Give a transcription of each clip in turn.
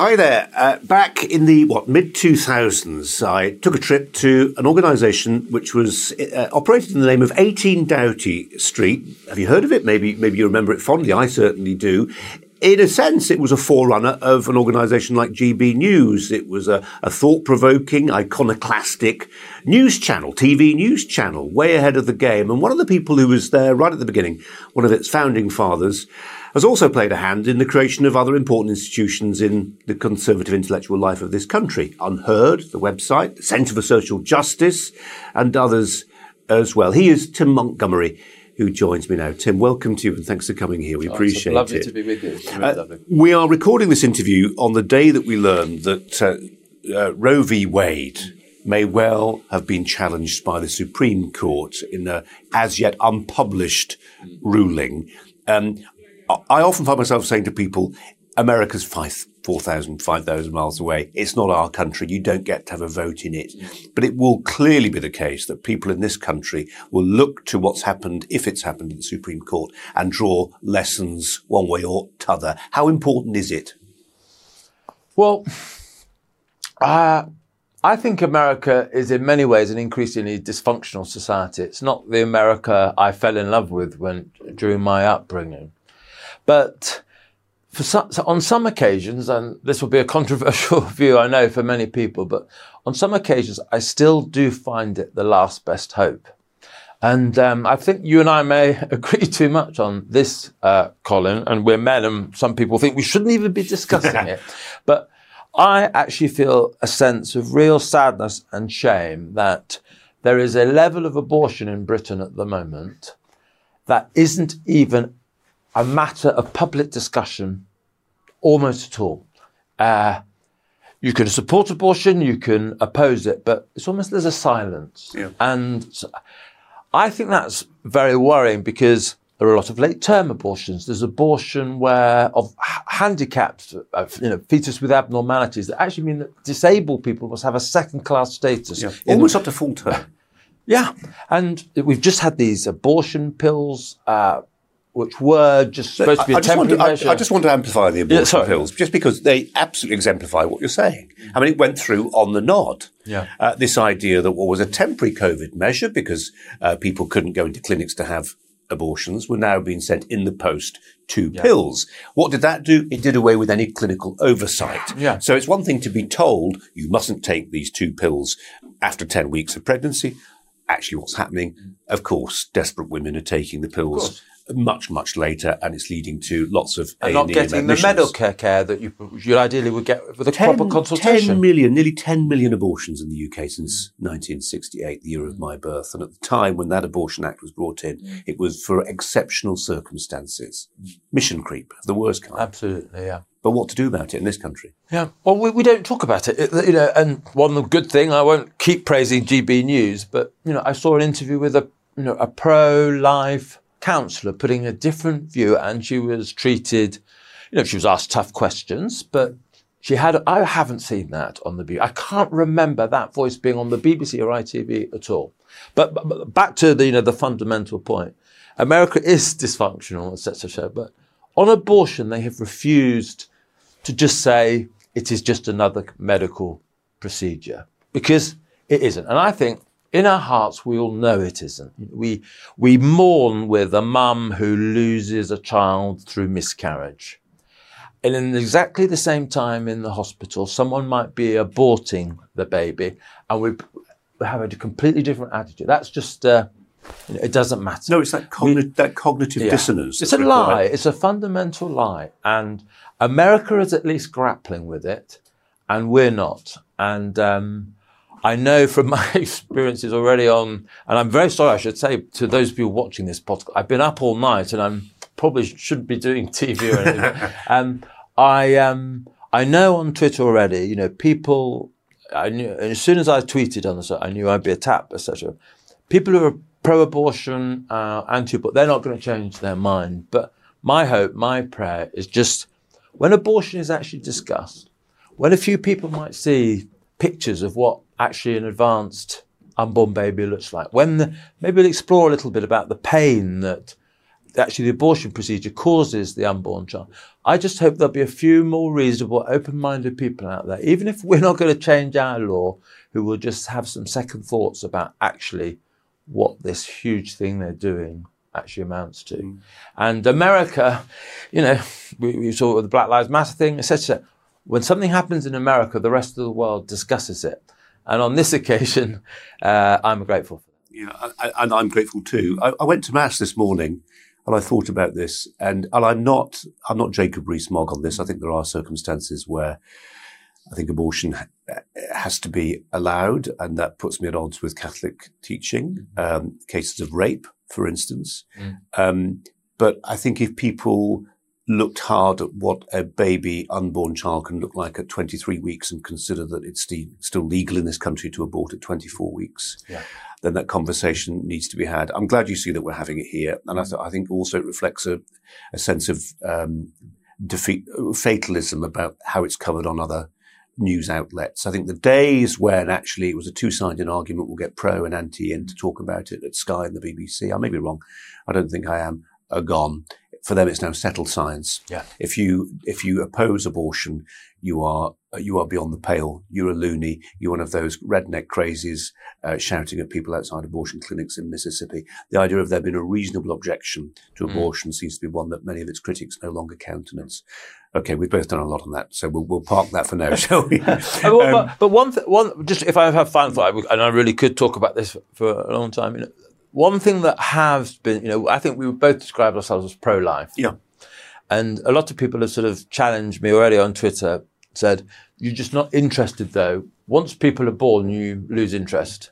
Hi there. Uh, back in the what mid 2000s, I took a trip to an organisation which was uh, operated in the name of 18 Doughty Street. Have you heard of it? Maybe maybe you remember it fondly. I certainly do. In a sense, it was a forerunner of an organisation like GB News. It was a, a thought-provoking, iconoclastic news channel, TV news channel, way ahead of the game. And one of the people who was there right at the beginning, one of its founding fathers, has also played a hand in the creation of other important institutions in the conservative intellectual life of this country. UnHerd, the website, the Centre for Social Justice, and others as well. He is Tim Montgomerie, who joins me now. Tim, welcome to you and thanks for coming here. We oh, appreciate lovely it. Lovely to be with you. Really uh, we are recording this interview on the day that we learned that uh, uh, Roe v. Wade may well have been challenged by the Supreme Court in a as yet unpublished ruling. Um, I often find myself saying to people, America's five, 4,000, 5,000 miles away. It's not our country. You don't get to have a vote in it. But it will clearly be the case that people in this country will look to what's happened, if it's happened in the Supreme Court, and draw lessons one way or t'other. How important is it? Well, uh, I think America is in many ways an increasingly dysfunctional society. It's not the America I fell in love with when during my upbringing. But some, so on some occasions, and this will be a controversial view, I know, for many people, but on some occasions, I still do find it the last best hope. And um, I think you and I may agree too much on this, uh, Colin, and we're men, and some people think we shouldn't even be discussing it. But I actually feel a sense of real sadness and shame that there is a level of abortion in Britain at the moment that isn't even a matter of public discussion almost at all. Uh, you can support abortion, you can oppose it, but it's almost there's a silence. Yeah. And I think that's very worrying because there are a lot of late term abortions. There's abortion where of handicapped, uh, you know, fetus with abnormalities that actually mean that disabled people must have a second class status. Yeah. Almost up to full term. Yeah. And we've just had these abortion pills, uh, which were just supposed to be a temporary to, measure. I, I, just want to amplify the abortion yeah, pills, just because they absolutely exemplify what you're saying. I mean, it went through on the nod. Yeah. Uh, this idea that what was a temporary COVID measure, because uh, people couldn't go into clinics to have abortions, were now being sent in the post two yeah. pills. What did that do? It did away with any clinical oversight. Yeah. So it's one thing to be told you mustn't take these two pills after 10 weeks of pregnancy. Actually, what's happening? Of course, desperate women are taking the pills much, much later, and it's leading to lots of and not getting the medical care that you you ideally would get with a 10, proper consultation. 10 million, nearly 10 million abortions in the UK since 1968, the year of my birth. And at the time when that Abortion Act was brought in, mm. it was for exceptional circumstances. Mission creep, the worst kind. Absolutely, yeah. But what to do about it in this country? Yeah, well, we, we don't talk about it. it. You know, and one good thing I won't keep praising GB News, but you know, I saw an interview with a you know a pro-life counsellor putting a different view and she was treated, you know, she was asked tough questions, but she had, I haven't seen that on the BBC. I can't remember that voice being on the BBC or ITV at all. But, but back to the, you know, the fundamental point. America is dysfunctional, etc. But on abortion, they have refused to just say it is just another medical procedure because it isn't. And I think in our hearts, we all know it isn't. We, we mourn with a mum who loses a child through miscarriage. And in exactly the same time in the hospital, someone might be aborting the baby and we have a completely different attitude. That's just, uh, you know, it doesn't matter. No, it's that, cogn- we, that cognitive yeah. dissonance. It's a required. lie. It's a fundamental lie. And America is at least grappling with it and we're not. And, um, I know from my experiences already on, and I'm very sorry, I should say to those people watching this podcast, I've been up all night and I'm probably shouldn't be doing TV or anything. um, I, um, I know on Twitter already, you know, people, I knew, as soon as I tweeted on this, I knew I'd be attacked, etc. People who are pro-abortion, uh, anti-abortion, they're not going to change their mind. But my hope, my prayer is just when abortion is actually discussed, when a few people might see pictures of what actually an advanced unborn baby looks like. When the, maybe we'll explore a little bit about the pain that actually the abortion procedure causes the unborn child. I just hope there'll be a few more reasonable, open-minded people out there, even if we're not going to change our law, who will just have some second thoughts about actually what this huge thing they're doing actually amounts to. Mm. And America, you know, we, we saw the Black Lives Matter thing, etc. When something happens in America, the rest of the world discusses it. And on this occasion, uh, I'm grateful for that. Yeah, and I'm grateful too. I, I went to mass this morning and I thought about this, and, and I'm not I'm not Jacob Rees-Mogg on this. I think there are circumstances where I think abortion has to be allowed, and that puts me at odds with Catholic teaching. Um, cases of rape, for instance, mm. um, but I think if people looked hard at what a baby unborn child can look like at 23 weeks and consider that it's still legal in this country to abort at 24 weeks. Yeah then that conversation needs to be had. I'm glad you see that we're having it here. And I, th- I think also it reflects a, a sense of um, defeat, fatalism about how it's covered on other news outlets. I think the days when actually it was a two-sided argument, we'll get pro and anti in to talk about it at Sky and the BBC. I may be wrong. I don't think I am, are gone for them it's now settled science. Yeah. If you if you oppose abortion, you are you are beyond the pale. You're a loony. You're one of those redneck crazies uh, shouting at people outside abortion clinics in Mississippi. The idea of there being a reasonable objection to mm. abortion seems to be one that many of its critics no longer countenance. Okay, we've both done a lot on that, so we'll, we'll park that for now, shall we? um, but, but, one, th- one, just if I have final thought, and I really could talk about this for a long time. You know, one thing that has been, you know, I think we both describe ourselves as pro-life. Yeah. And a lot of people have sort of challenged me already on Twitter, said, you're just not interested though. Once people are born, you lose interest.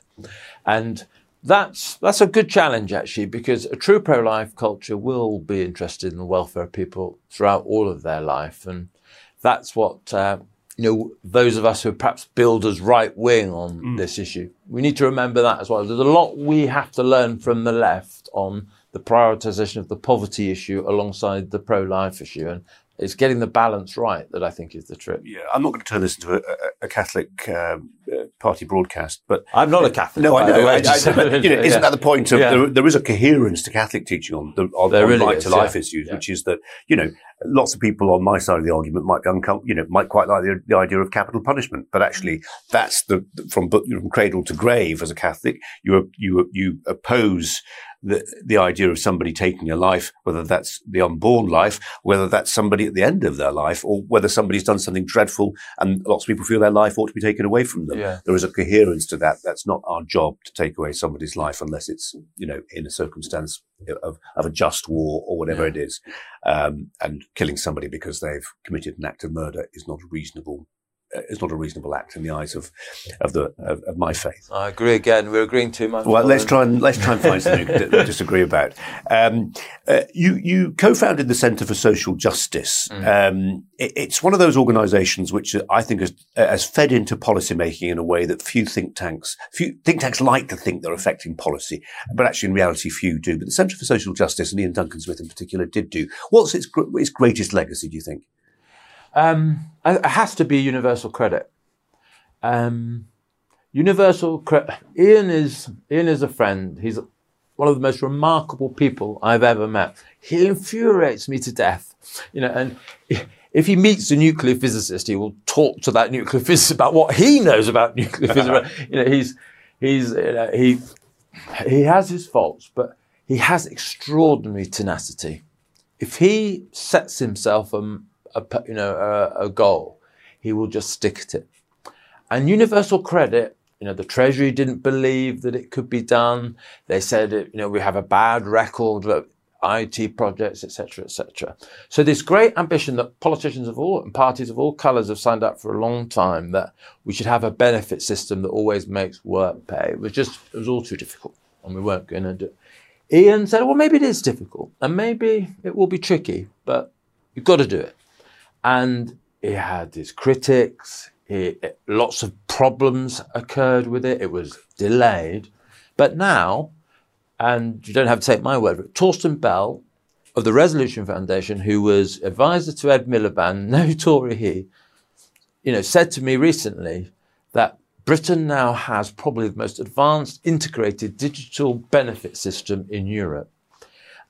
And that's, that's a good challenge actually, because a true pro-life culture will be interested in the welfare of people throughout all of their life. And that's what, uh, you know, those of us who are perhaps billed as right wing on mm. this issue, we need to remember that as well. There's a lot we have to learn from the left on the prioritization of the poverty issue alongside the pro-life issue. And it's getting the balance right that I think is the trick. Yeah, I'm not going to turn this into a, a, a Catholic um, party broadcast, but I'm not a uh, Catholic. No, I know. I, I, but, you know, isn't that the point of yeah. there, there is a coherence to Catholic teaching on the on, on really right to life yeah. issues, yeah. which is that you know lots of people on my side of the argument might be uncom- you know might quite like the, the, idea of capital punishment, but actually mm. that's the from from cradle to grave as a Catholic you you you oppose the, the idea of somebody taking a life, whether that's the unborn life, whether that's somebody at the end of their life, or whether somebody's done something dreadful and lots of people feel their life ought to be taken away from them. Yeah. There is a coherence to that. That's not our job to take away somebody's life unless it's, you know, in a circumstance of, of a just war or whatever yeah. it is. Um, and killing somebody because they've committed an act of murder is not a reasonable is not a reasonable act in the eyes of of the of, of my faith. I agree again. We're agreeing too much. Well, let's try and let's try and find something to disagree about. Um, uh, you you co-founded the Centre for Social Justice. Mm. Um, it, it's one of those organisations which I think has, has fed into policymaking in a way that few think tanks few think tanks like to think they're affecting policy, but actually in reality few do. But the Centre for Social Justice and Iain Duncan Smith in particular did do. What's its its greatest legacy? Do you think? Um, it has to be universal credit. Um, universal credit. Iain is Iain is a friend. He's one of the most remarkable people I've ever met. He infuriates me to death. You know, and if he meets a nuclear physicist, he will talk to that nuclear physicist about what he knows about nuclear physics. you know, he's he's you know, he he has his faults, but he has extraordinary tenacity. If he sets himself a, a, you know, a, a goal, he will just stick at it. And universal credit, you know, the Treasury didn't believe that it could be done. They said, you know, we have a bad record of IT projects, etc., etc. So this great ambition that politicians of all and parties of all colours have signed up for a long time that we should have a benefit system that always makes work pay it was just it was all too difficult, and we weren't going to do. it. Iain said, "Well, maybe it is difficult, and maybe it will be tricky, but you've got to do it." And he had his critics. He, lots of problems occurred with it. It was delayed. But now, and you don't have to take my word for it, Torsten Bell of the Resolution Foundation, who was advisor to Ed Miliband, no Tory he, you know, said to me recently that Britain now has probably the most advanced integrated digital benefit system in Europe.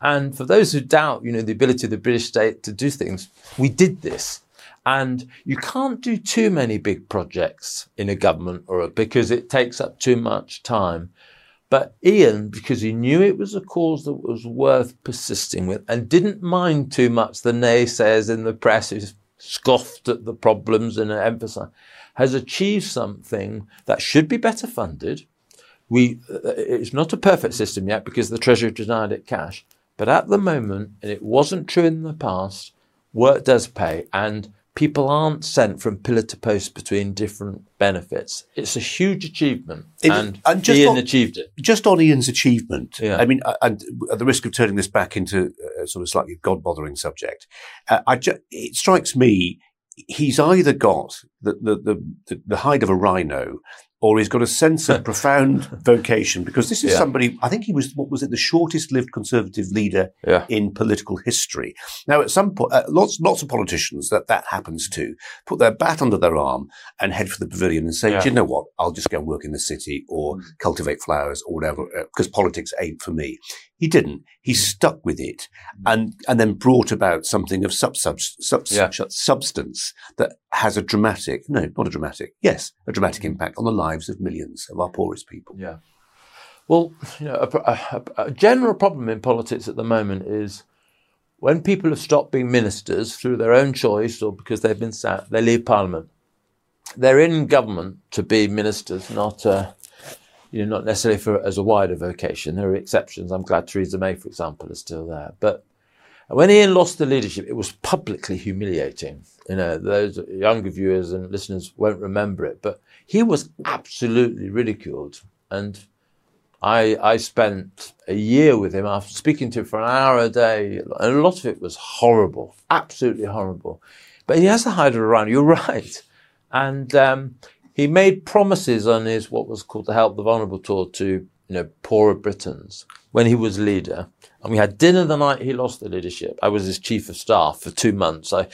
And for those who doubt, you know, the ability of the British state to do things, we did this. And you can't do too many big projects in a government or a, because it takes up too much time. But Iain, because he knew it was a cause that was worth persisting with and didn't mind too much the naysayers in the press who scoffed at the problems and emphasized, has achieved something that should be better funded. We, uh, it's not a perfect system yet because the Treasury denied it cash. But at the moment, and it wasn't true in the past, work does pay. And people aren't sent from pillar to post between different benefits. It's a huge achievement, it, and, and Iain on, achieved it. Just on Iain's achievement, yeah. I mean, and at the risk of turning this back into a sort of slightly god-bothering subject, uh, I ju- it strikes me he's either got the, the, the, the hide of a rhino or he's got a sense of profound vocation because this is yeah. somebody, I think he was, what was it, the shortest lived conservative leader yeah. in political history. Now, at some point, uh, lots, lots of politicians that that happens to put their bat under their arm and head for the pavilion and say, yeah. do you know what? I'll just go and work in the city or mm. cultivate flowers or whatever, because uh, politics ain't for me. He didn't. He hmm. stuck with it hmm. and, and then brought about something of sub, sub, sub, yeah. substance that has a dramatic, no, not a dramatic, yes, a dramatic hmm. impact on the lives of millions of our poorest people. Yeah. Well, you know, a, a, a general problem in politics at the moment is when people have stopped being ministers through their own choice or because they've been sacked, they leave Parliament. They're in government to be ministers, not uh, you know, not necessarily for as a wider vocation. There are exceptions. I'm glad Theresa May, for example, is still there. But when Iain lost the leadership, it was publicly humiliating. You know, those younger viewers and listeners won't remember it, but he was absolutely ridiculed. And I, I spent a year with him after speaking to him for an hour a day, and a lot of it was horrible, absolutely horrible. But he has to hide it around. You're right. And um, he made promises on his what was called the Help the Vulnerable tour to you know poorer Britons when he was leader. And we had dinner the night he lost the leadership. I was his chief of staff for two months. I,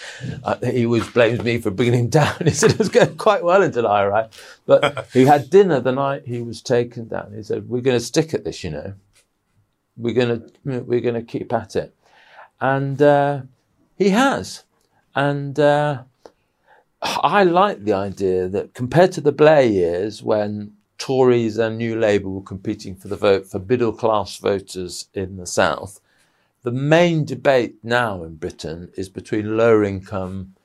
I he always blames me for bringing him down. He said it was going quite well in July, right? But he had dinner the night he was taken down. He said, "We're going to stick at this, you know. We're going to we're going to keep at it," and uh, he has. And uh, I like the idea that compared to the Blair years when Tories and New Labour were competing for the vote for middle class voters in the South, the main debate now in Britain is between lower income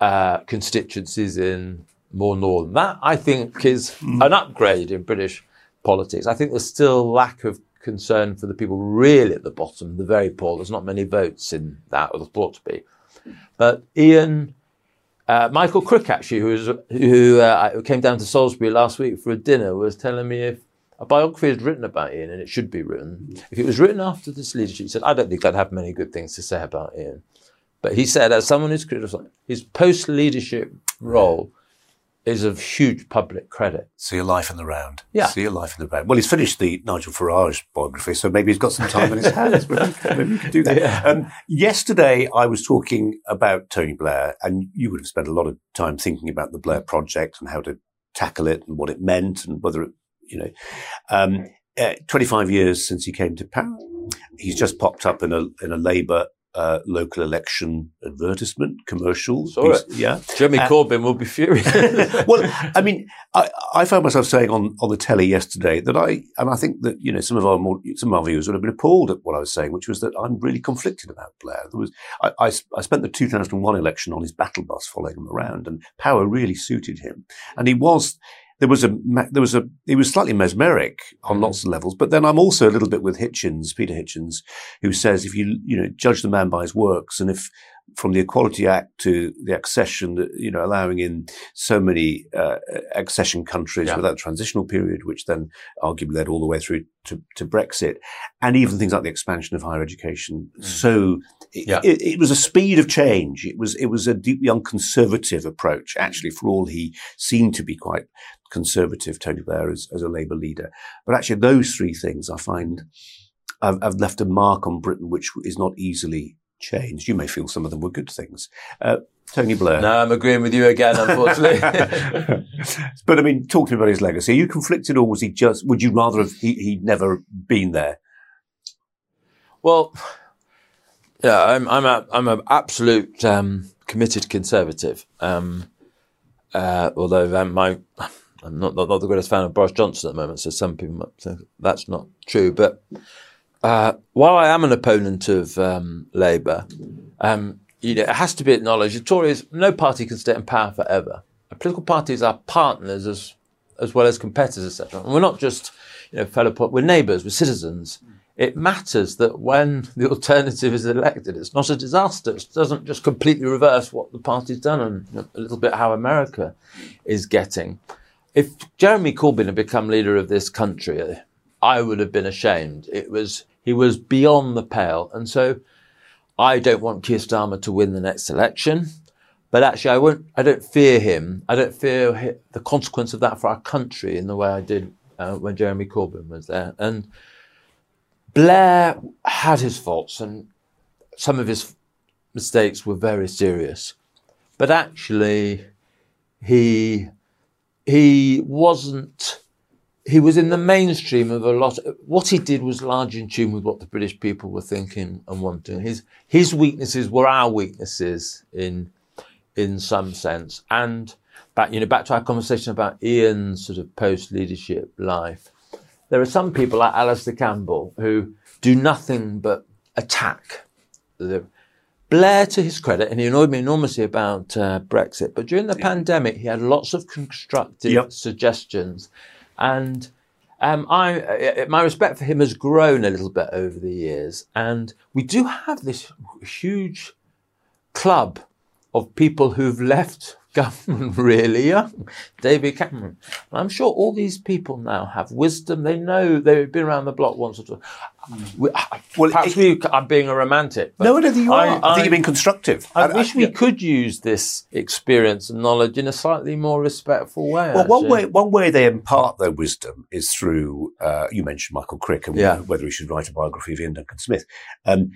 uh, constituencies in more northern. That I think is mm. an upgrade in British politics. I think there's still lack of concern for the people really at the bottom, the very poor. There's not many votes in that, or there ought to be. But Iain uh, Michael Crick, actually, who, was, who uh, came down to Salisbury last week for a dinner, was telling me if a biography is written about Iain, and it should be written, if it was written after this leadership, he said, I don't think I'd have many good things to say about Iain. But he said, as someone who's critical, his post leadership role is of huge public credit. See a life in the round. Yeah. See a life in the round. Well, he's finished the Nigel Farage biography, so maybe he's got some time in his hands. maybe we do that. Yeah. Um, yesterday, I was talking about Tony Blair, and you would have spent a lot of time thinking about the Blair project and how to tackle it and what it meant and whether it, you know, um, uh, 25 years since he came to power. He's just popped up in a, in a Labour uh, local election advertisement commercials. Yeah, Jeremy uh, Corbyn will be furious. well, I mean, I, I, found myself saying on, on the telly yesterday that I, and I think that you know some of our more, some of our viewers would have been appalled at what I was saying, which was that I'm really conflicted about Blair. There was I, I, I spent the 2001 election on his battle bus following him around, and power really suited him, and he was there was a there was a he was slightly mesmeric on lots of levels. But then I'm also a little bit with Hitchens, Peter Hitchens, who says if you you know judge the man by his works, and if from the Equality Act to the accession, you know, allowing in so many uh, accession countries yeah. without a transitional period, which then arguably led all the way through to, to Brexit, and even things like the expansion of higher education. Mm. So it, yeah. it, it, was a speed of change. It was it was a deeply unconservative approach, actually, for all he seemed to be quite conservative, Tony Blair, as, as a Labour leader. But actually, those three things I find have, have left a mark on Britain, which is not easily changed. You may feel some of them were good things. Uh, Tony Blair. No, I'm agreeing with you again, unfortunately. but I mean, talk to me about his legacy. Are you conflicted or was he just, would you rather have, he, he'd never been there? Well, Yeah, I'm I'm a I'm an absolute um, committed conservative. Um, uh, although um, my I'm not, not, not the greatest fan of Boris Johnson at the moment, so some people might say that's not true. But uh, while I am an opponent of um, Labour, um, you know, it has to be acknowledged the Tories, no party can stay in power forever. Political parties are partners as as well as competitors, etc. And we're not just you know fellow, we're neighbours, we're citizens. It matters that when the alternative is elected, it's not a disaster. It doesn't just completely reverse what the party's done and a little bit how America is getting. If Jeremy Corbyn had become leader of this country, I would have been ashamed. It was he was beyond the pale, and so I don't want Keir Starmer to win the next election. But actually, I won't. I don't fear him. I don't fear the consequence of that for our country in the way I did uh, when Jeremy Corbyn was there. And Blair had his faults, and some of his mistakes were very serious. But actually, he he wasn't. He was in the mainstream of a lot. Of, what he did was largely in tune with what the British people were thinking and wanting. His his weaknesses were our weaknesses in in some sense. And back you know back to our conversation about Iain's sort of post leadership life. There are some people like Alastair Campbell who do nothing but attack. The, Blair, to his credit, and he annoyed me enormously about uh, Brexit, but during the yeah. pandemic, he had lots of constructive yep. suggestions. And um, I, uh, my respect for him has grown a little bit over the years. And we do have this huge club of people who've left government really young. David Cameron. And I'm sure all these people now have wisdom. They know they've been around the block once or twice. We, well, perhaps it, we are being a romantic. No, I don't think you I, are. I, I think you're being constructive. I, I wish we yeah. could use this experience and knowledge in a slightly more respectful way. Well, actually. one way one way they impart their wisdom is through. Uh, you mentioned Michael Crick and yeah. whether he should write a biography of Iain Duncan Smith. Um,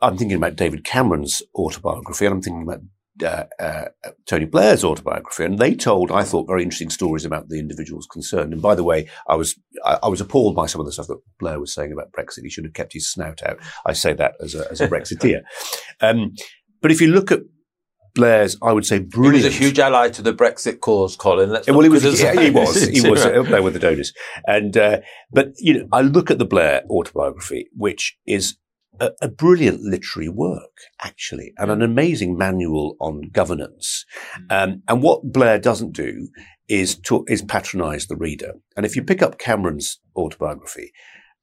I'm thinking about David Cameron's autobiography, and I'm thinking about uh, uh, Tony Blair's autobiography, and they told, I thought, very interesting stories about the individuals concerned. And by the way, I was I, I, was appalled by some of the stuff that Blair was saying about Brexit. He should have kept his snout out. I say that as a, as a Brexiteer. Um, but if you look at Blair's, I would say, brilliant. He was a huge ally to the Brexit cause, Colin. Let's well, he was. Yeah, he was. He was up there with the donors. And uh, but you know, I look at the Blair autobiography, which is a, a, brilliant literary work, actually, and an amazing manual on governance. Mm. Um, and what Blair doesn't do is to, is patronize the reader. And if you pick up Cameron's autobiography,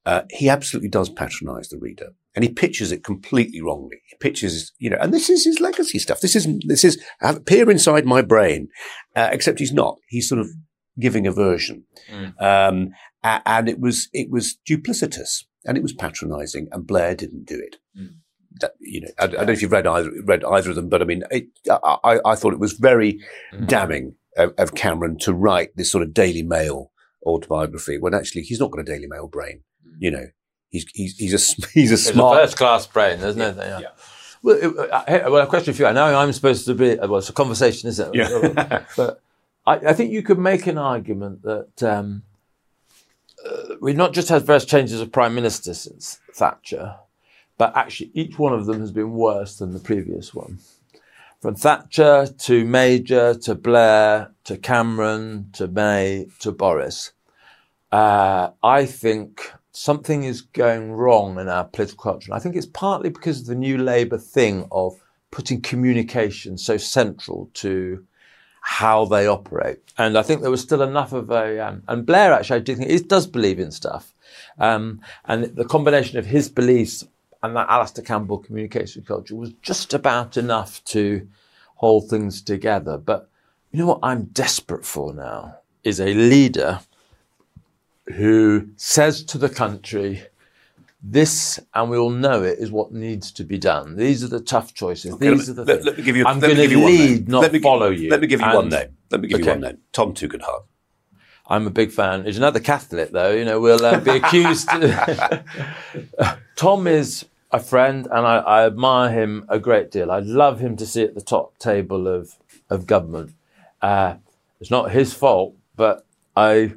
uh, he absolutely does patronize the reader and he pitches it completely wrongly. He pitches, you know, and this is his legacy stuff. This is, this is peer inside my brain, uh, except he's not. He's sort of giving a version. Mm. Um, and it was, it was duplicitous and it was patronising, and Blair didn't do it. Mm. That, you know, I, I, don't know if you've read either read either of them, but I mean, it, I, I, thought it was very mm. damning of, of, Cameron to write this sort of Daily Mail autobiography when actually he's not got a Daily Mail brain. Mm. You know, he's he's he's a he's a smart first class brain, isn't yeah, it? Yeah. yeah. Well, it, uh, well, a question for you. I know I'm supposed to be. Well, it's a conversation, isn't it? Yeah. but I, I, think you could make an argument that. Um, uh, we've not just had various changes of prime minister since Thatcher, but actually each one of them has been worse than the previous one. From Thatcher to Major to Blair to Cameron to May to Boris, uh, I think something is going wrong in our political culture. And I think it's partly because of the new Labour thing of putting communication so central to how they operate. And I think there was still enough of a, um, and Blair actually, I do think, he does believe in stuff. Um, and the combination of his beliefs and that Alastair Campbell communication culture was just about enough to hold things together. But you know what I'm desperate for now is a leader who says to the country, this, and we all know it, is what needs to be done. These are the tough choices. Okay, These let, are the let, let, me give you. I'm going to lead, not me, follow you. Let me give you and, one name. Let me give okay. you one name. Tom Tugendhat. I'm a big fan. He's another Catholic, though. You know, we'll uh, be accused. Tom is a friend, and I, I, admire him a great deal. I'd love him to sit at the top table of of government. Uh, it's not his fault, but I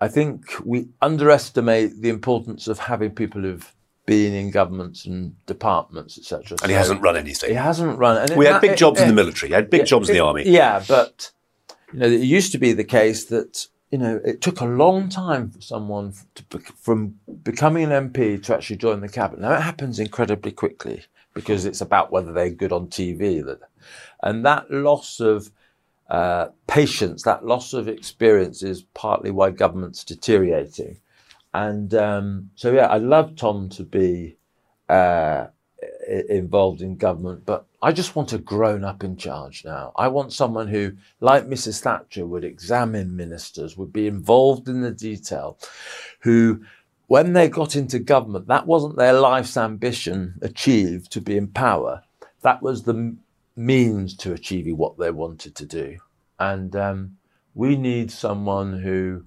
I think we underestimate the importance of having people who've been in governments and departments, etc. And he hasn't run anything. He hasn't run. We it- had big it- jobs in the military. He had big jobs in the army. Yeah, but you know, it used to be the case that you know it took a long time for someone to, from becoming an MP to actually join the cabinet. Now it happens incredibly quickly because it's about whether they're good on TV. That, and that loss of uh, patience, that loss of experience, is partly why government's deteriorating. And um, so, yeah, I'd love Tom to be uh, involved in government, but I just want a grown up in charge now. I want someone who, like Mrs. Thatcher, would examine ministers, would be involved in the detail, who, when they got into government, that wasn't their life's ambition achieved to be in power. That was the means to achieving what they wanted to do. And um, we need someone who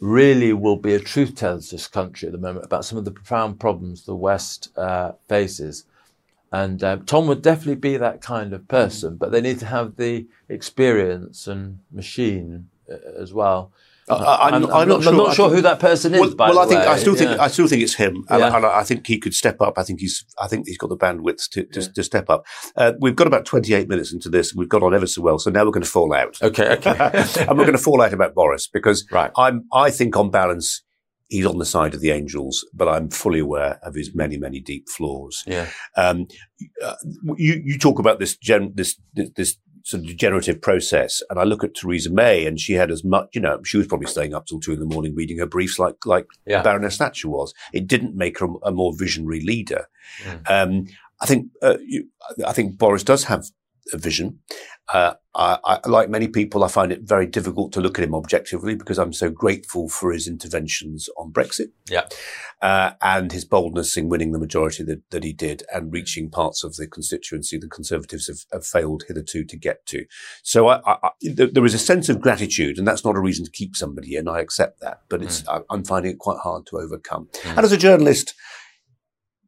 really will be a truth teller to this country at the moment about some of the profound problems the West uh, faces. And um, Tom would definitely be that kind of person, but they need to have the experience and machine uh, as well. I- I- I'm, I'm not sure. I'm not sure think- who that person is. Well, well, I think way. I still think Yeah. I still think it's him, and, Yeah. and I, I think he could step up. I think he's I think he's got the bandwidth to to, to step up. Uh, we've got about 28 minutes into this. We've got on ever so well, so now we're going to fall out, okay, okay, and we're going to fall out about Boris because right. I'm I think on balance he's on the side of the angels, but I'm fully aware of his many many deep flaws. Yeah, Um, uh, you you talk about this gen, this this, this sort of degenerative process, and I look at Theresa May, and she had as much. You know, she was probably staying up till two in the morning reading her briefs, like like Yeah. Baroness Thatcher was. It didn't make her a more visionary leader. Mm. Um, I think uh, you, I think Boris does have a vision. Uh, I, I, like many people, I find it very difficult to look at him objectively because I'm so grateful for his interventions on Brexit. Yeah. Uh, and his boldness in winning the majority that, that he did and reaching parts of the constituency the Conservatives have, have failed hitherto to get to. So I, I, there, is a sense of gratitude, and that's not a reason to keep somebody in. I accept that, but it's I, I'm finding it quite hard to overcome. Mm. And as a journalist,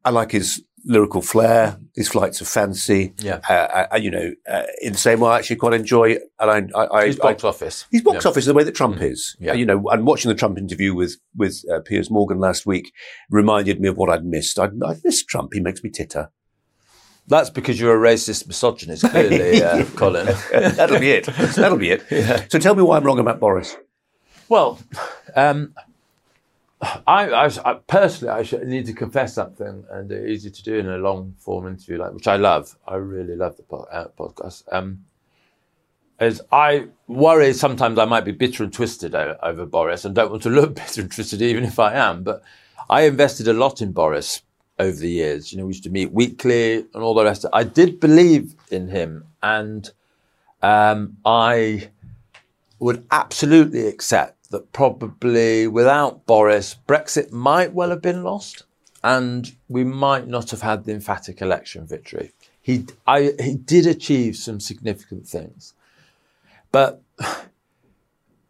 I like his lyrical flair, his flights of fancy. Yeah. Uh, I, you know, uh, in the same way, I actually quite enjoy, and I, I, I His box office. his box Yeah. office the way that Trump Mm. is. Yeah. You know, and watching the Trump interview with with uh, Piers Morgan last week reminded me of what I'd missed. I'd, I'd missed Trump. He makes me titter. That's because you're a racist misogynist, clearly, uh, Colin. That'll be it. That'll be it. Yeah. So tell me why I'm wrong about Boris. Well, um, I, I, I personally, I should, need to confess something, and it's easy to do in a long form interview, like which I love. I really love the po- uh, podcast. Um, is I worry sometimes I might be bitter and twisted o- over Boris, and don't want to look bitter and twisted, even if I am. But I invested a lot in Boris over the years. You know, we used to meet weekly and all the rest. I did believe in him, and um, I would absolutely accept that probably without Boris, Brexit might well have been lost, and we might not have had the emphatic election victory. He, I, he did achieve some significant things, but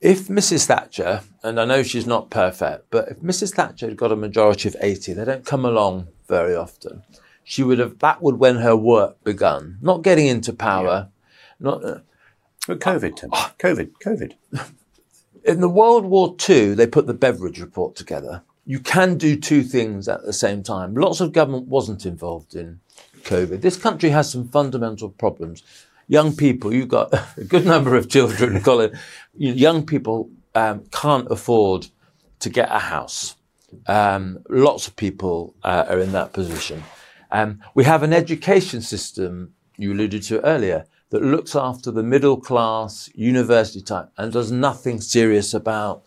if Mrs. Thatcher, and I know she's not perfect, but if Mrs. Thatcher had got a majority of 80, they don't come along very often. She would have, that would when her work begun, not getting into power, not, uh, But COVID, Tim. COVID, COVID. In the World War II, they put the Beveridge report together. You can do two things at the same time. Lots of government wasn't involved in COVID. This country has some fundamental problems. Young people, you've got a good number of children, Colin. Young people um, can't afford to get a house. Um, lots of people uh, are in that position. Um, we have an education system, you alluded to earlier, that looks after the middle class, university type, and does nothing serious about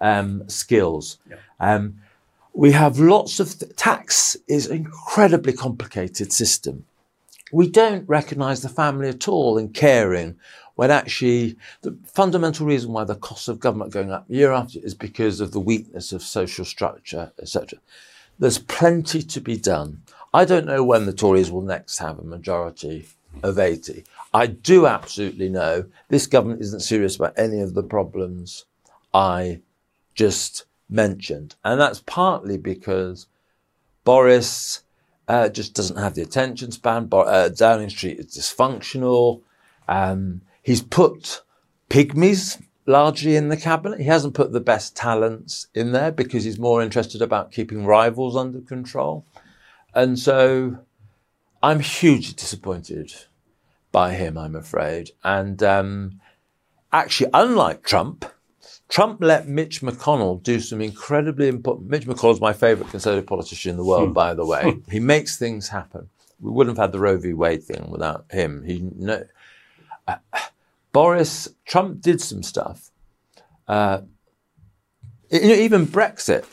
um, skills. Um, we have lots of tax is an incredibly complicated system. We don't recognise the family at all in caring when actually the fundamental reason why the cost of government going up year after year is because of the weakness of social structure, etc. There's plenty to be done. I don't know when the Tories will next have a majority of 80. I do absolutely know this government isn't serious about any of the problems I just mentioned. And that's partly because Boris uh, just doesn't have the attention span. Bo- uh, Downing Street is dysfunctional. Um, he's put pygmies largely in the cabinet. He hasn't put the best talents in there because he's more interested about keeping rivals under control. and so I'm hugely disappointed by him, I'm afraid. And um, actually, unlike Trump, Trump let Mitch McConnell do some incredibly important. Mitch McConnell is my favourite conservative politician in the world, by the way. He makes things happen. We wouldn't have had the Roe v. Wade thing without him. He no, uh, Boris Trump did some stuff. Uh, even Brexit.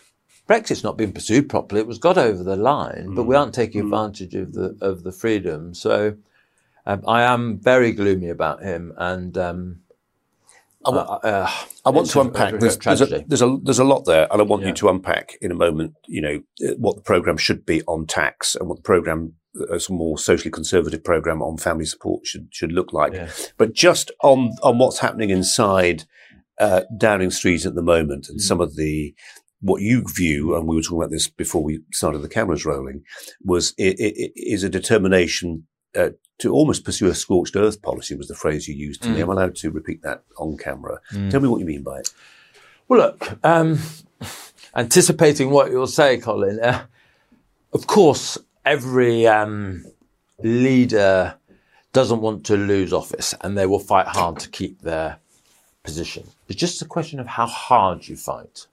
Brexit's not been pursued properly. It was got over the line, mm. but we hmm. aren't taking advantage of the of the freedom. So um, I am very gloomy about him, and um, I, uh, uh, I want to unpack. There's, there's, a, there's, a, there's a lot there, and I want yeah. you to unpack in a moment. You know what the program should be on tax, and what the program, a more socially conservative program on family support should should look like. Yeah. But just on on what's happening inside uh, Downing Street at the moment, and mm. some of the what you view, and we were talking about this before we started the cameras rolling, was it, it, is a determination uh, to almost pursue a scorched earth policy was the phrase you used to mm. me. I'm allowed to repeat that on camera. Mm. Tell me what you mean by it. Well, look, um, anticipating what you'll say, Colin, uh, of course, every um, leader doesn't want to lose office and they will fight hard to keep their position. It's just a question of how hard you fight.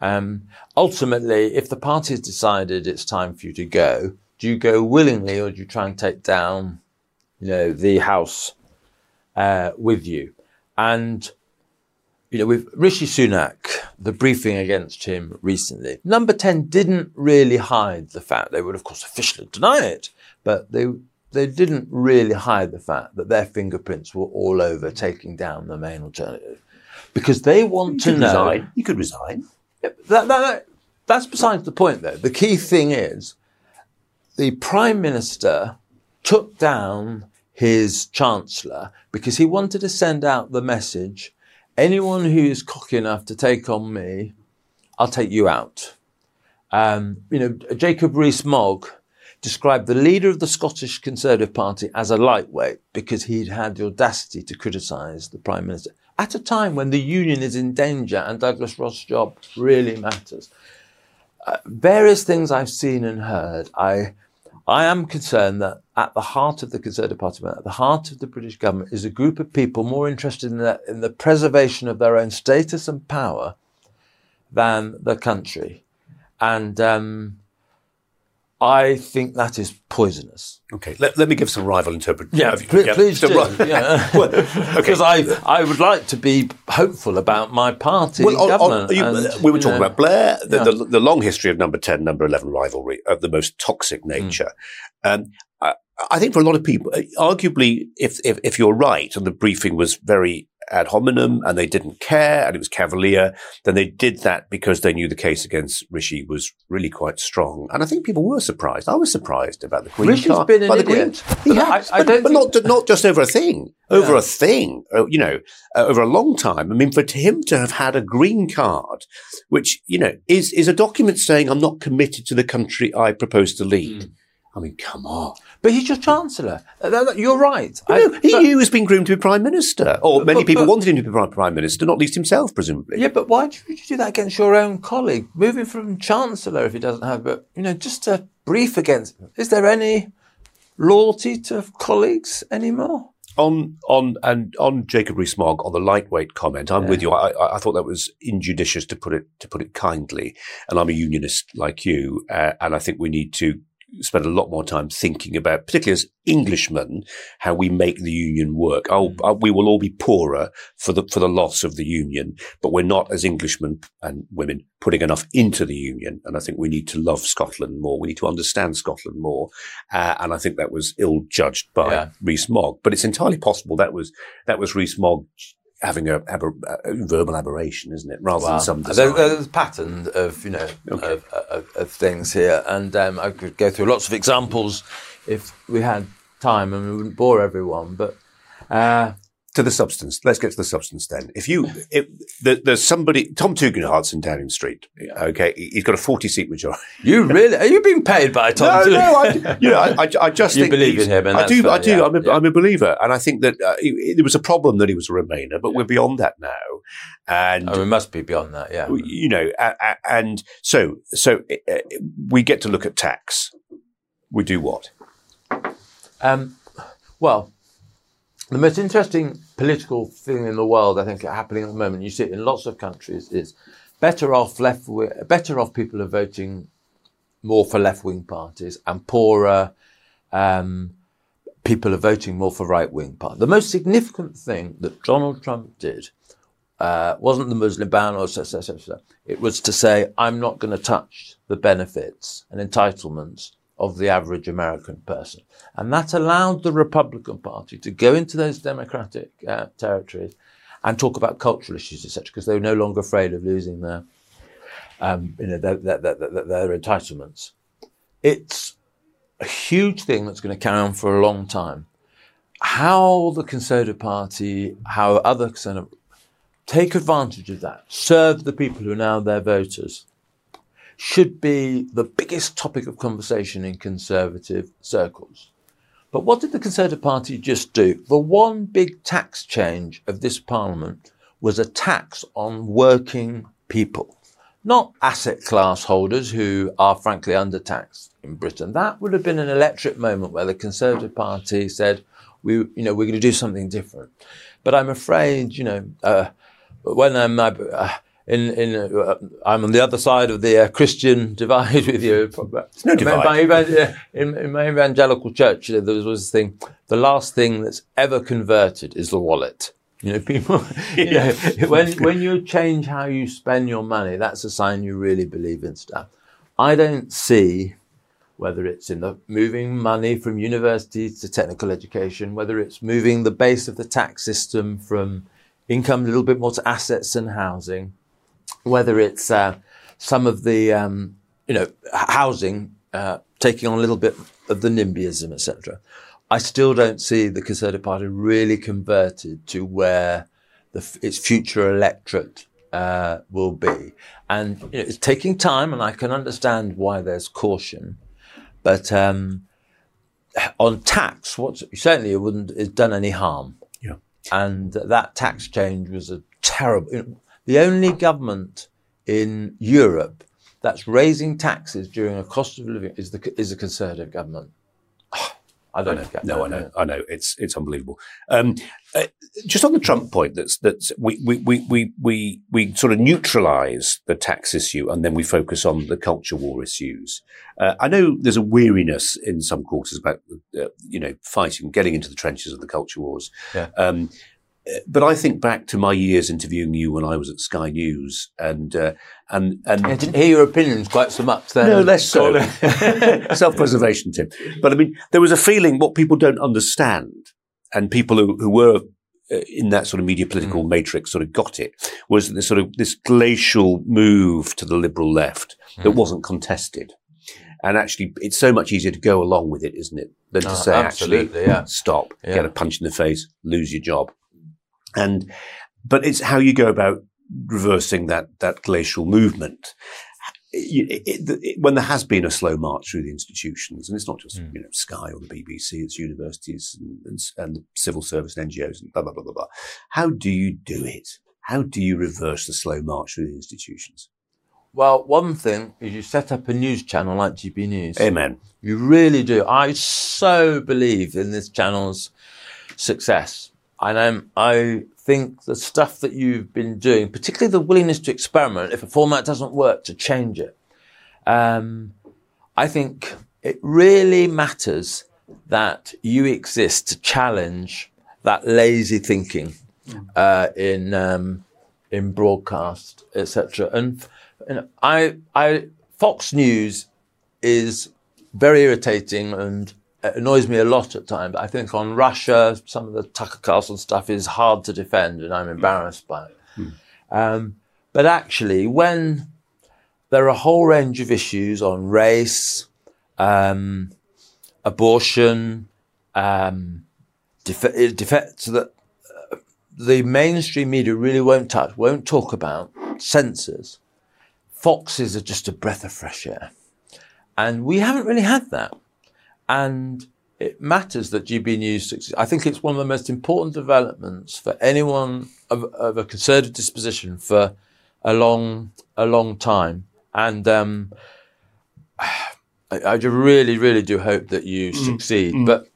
Um, ultimately, if the party has decided it's time for you to go, do you go willingly or do you try and take down, you know, the house uh, with you? And you know, with Rishi Sunak, the briefing against him recently, Number Ten didn't really hide the fact they would, of course, officially deny it, but they they didn't really hide the fact that their fingerprints were all over taking down the main alternative because they want you to know. Resign. You could resign. That, that, that, that's besides the point, though. The key thing is the prime minister took down his chancellor because he wanted to send out the message anyone who is cocky enough to take on me, I'll take you out. Um, you know, Jacob Rees-Mogg described the leader of the Scottish Conservative Party as a lightweight because he'd had the audacity to criticise the Prime Minister at a time when the union is in danger and Douglas Ross' job really matters. Uh, various things I've seen and heard, I I am concerned that at the heart of the Conservative Party, at the heart of the British government, is a group of people more interested in the, in the preservation of their own status and power than the country. And um, I think that is poisonous. Okay, let, let me give some rival interpretation. Yeah, pl- yeah, please do. yeah. well, Because I, I would like to be hopeful about my party well, on, government. On, you, and, we were talking know, about Blair, the, yeah. the, the, long history of number 10, number 11 rivalry of the most toxic mm. nature. Mm. Um, I, I, think for a lot of people, arguably, if, if, if you're right, and the briefing was very ad hominem and they didn't care and it was cavalier, then they did that because they knew the case against Rishi was really quite strong. And I think people were surprised. I was surprised about the Queen. Rishi's been an idiot. He has, I, I but, but not, not just over a thing, over a thing, uh, you know, uh, over a long time. I mean, for him to have had a green card, which, you know, is, is a document saying I'm not committed to the country I propose to lead. Mm. I mean, come on. But he's your chancellor. You're right. I, no, he but, knew he was being groomed to be prime minister, or many but, people wanted him to be prime minister, not least himself, presumably. Yeah, but why would you do that against your own colleague? Moving from chancellor, if he doesn't have, but you know, just to brief against. Is there any loyalty to colleagues anymore? on on and on Jacob Rees-Mogg on the lightweight comment, I'm yeah. with you. I, I, thought that was injudicious to put it to put it kindly. And I'm a unionist like you, uh, and I think we need to spend a lot more time thinking about, particularly as Englishmen, how we make the union work. Oh, mm. uh, we will all be poorer for the for the loss of the union, but we're not as Englishmen and women putting enough into the union. And I think we need to love Scotland more. We need to understand Scotland more. Uh, and I think that was ill judged by yeah. Rees-Mogg. But it's entirely possible that was that was Rees-Mogg having a, a, verbal aberration, isn't it? Rather than some design. there's a pattern of you know okay. of, of, of, things here, and um, I could go through lots of examples if we had time, and we wouldn't bore everyone. But uh, to the substance. Let's get to the substance then. If you, if the, there's somebody, Tom Tugendhat's in Downing Street. Okay, he's got a 40 seat majority. You really? Are you being paid by Tom? No, no. I, you know, I, I just you believe in him. I do. Fine, I do. Yeah, I'm, a, yeah. I'm a believer, and I think that uh, there was a problem that he was a Remainer, but yeah. we're beyond that now. And oh, we must be beyond that. Yeah. You know, and so so uh, we get to look at tax we do what? Um, well, the most interesting political thing in the world, I think, happening at the moment, you see it in lots of countries, is better off left, better off people are voting more for left wing parties, and poorer um, people are voting more for right wing parties. The most significant thing that Donald Trump did uh, wasn't the Muslim ban or so, so, so, so. It was to say, I'm not going to touch the benefits and entitlements of the average American person. And that allowed the Republican Party to go into those democratic uh, territories and talk about cultural issues, etc., because they were no longer afraid of losing their, um, you know, their, their, their, their entitlements. It's a huge thing that's going to carry on for a long time. How the Conservative Party, how other Conservative take advantage of that, serve the people who are now their voters, should be the biggest topic of conversation in Conservative circles. But what did the Conservative Party just do? The one big tax change of this Parliament was a tax on working people, not asset class holders who are frankly undertaxed in Britain. That would have been an electric moment where the Conservative Party said, we, you know, we're going to do something different. But I'm afraid, you know, uh, when I'm uh, in, in uh, I'm on the other side of the uh, Christian divide with you. It's no divide. My, in, in, my evangelical church, there was this thing: the last thing that's ever converted is the wallet. You know, people. You know, when when you change how you spend your money, that's a sign you really believe in stuff. I don't see whether it's in the moving money from universities to technical education, whether it's moving the base of the tax system from income a little bit more to assets and housing, whether it's uh, some of the um, you know housing uh, taking on a little bit of the NIMBYism, etc. I still don't see the Conservative Party really converted to where the, its future electorate uh, will be, and you know, it's taking time, and I can understand why there's caution, but um, on tax, what certainly it wouldn't have done any harm. Yeah, And that tax change was a terrible, the only government in Europe that's raising taxes during a cost of living is the, is a conservative government. I don't I know. No, I know. I know. It's it's unbelievable. Um, uh, just on the Trump point, that's that's we we we we we sort of neutralise the tax issue and then we focus on the culture war issues. Uh, I know there's a weariness in some quarters about uh, you know fighting, getting into the trenches of the culture wars. Yeah. Um, but I think back to my years interviewing you when I was at Sky News, and uh, and and I didn't hear your opinions quite so much then. No, less so. Self-preservation, Tim. But I mean, there was a feeling what people don't understand, and people who, who were uh, in that sort of media political mm. matrix sort of got it was this sort of this glacial move to the liberal left that mm. wasn't contested. And actually, it's so much easier to go along with it, isn't it, than to oh, say, actually, yeah. stop, yeah. get a punch in the face, lose your job. And, but it's how you go about reversing that, that glacial movement. It, it, it, when there has been a slow march through the institutions, and it's not just mm. you know Sky or the BBC, it's universities and, and, and, civil service and NGOs and blah blah blah blah blah. How do you do it? How do you reverse the slow march through the institutions? Well, one thing is you set up a news channel like GB News. Amen. You really do. I so believe in this channel's success. And I'm, I think the stuff that you've been doing, particularly the willingness to experiment, if a format doesn't work, to change it. Um, I think it really matters that you exist to challenge that lazy thinking uh, in um, in broadcast, etc. And you know, I, I Fox News is very irritating and annoys me a lot at times. I think on Russia, some of the Tucker Carlson stuff is hard to defend, and I'm embarrassed by it. Mm. Um, but actually, when there are a whole range of issues on race, um, abortion, um, def- def- so that uh, the mainstream media really won't touch, won't talk about censors. Foxes are just a breath of fresh air. And we haven't really had that. And it matters that GB News succeeds. I think it's one of the most important developments for anyone of, of a conservative disposition for a long, a long time. And um, I, I really, really do hope that you Mm. succeed, but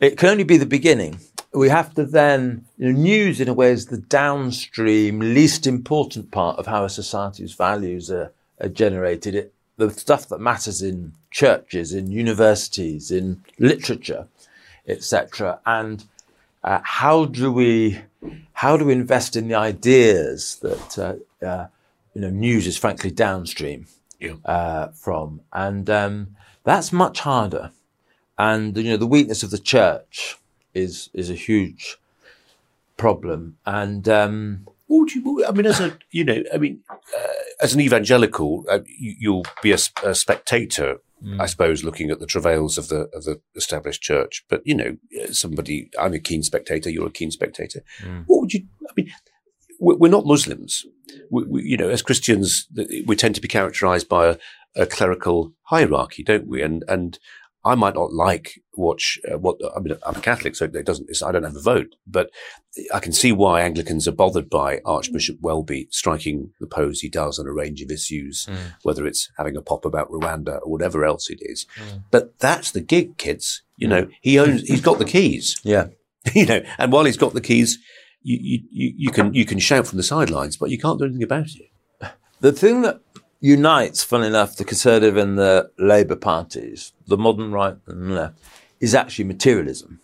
it can only be the beginning. We have to then, you know, news in a way is the downstream, least important part of how a society's values are, are generated. It, the stuff that matters in churches, in universities, in literature, etc. And uh, how do we, how do we invest in the ideas that, uh, uh, you know, news is frankly downstream Yeah. uh, from, and um, that's much harder. And you know, the weakness of the church is is a huge problem. And um, What would you? I mean, as a you know, I mean, uh, as an evangelical, uh, you, you'll be a spectator, I suppose, looking at the travails of the of the established church. But you know, uh, somebody, I'm a keen spectator. You're a keen spectator. What would you? I mean, we're, we're not Muslims. We, we, you know, as Christians, we tend to be characterised by a, a clerical hierarchy, don't we? And and I might not like watch uh, what I mean. I'm a Catholic, so it doesn't. It's, I don't have a vote, but I can see why Anglicans are bothered by Archbishop mm. Welby striking the pose he does on a range of issues, mm. whether it's having a pop about Rwanda or whatever else it is. Mm. But that's the gig, kids. You know, he owns. He's got the keys. yeah, You know, and while he's got the keys, you you, you, you can you can shout from the sidelines, but you can't do anything about it. the thing that unites, funnily enough, the Conservative and the Labour parties, the modern right and left, is actually materialism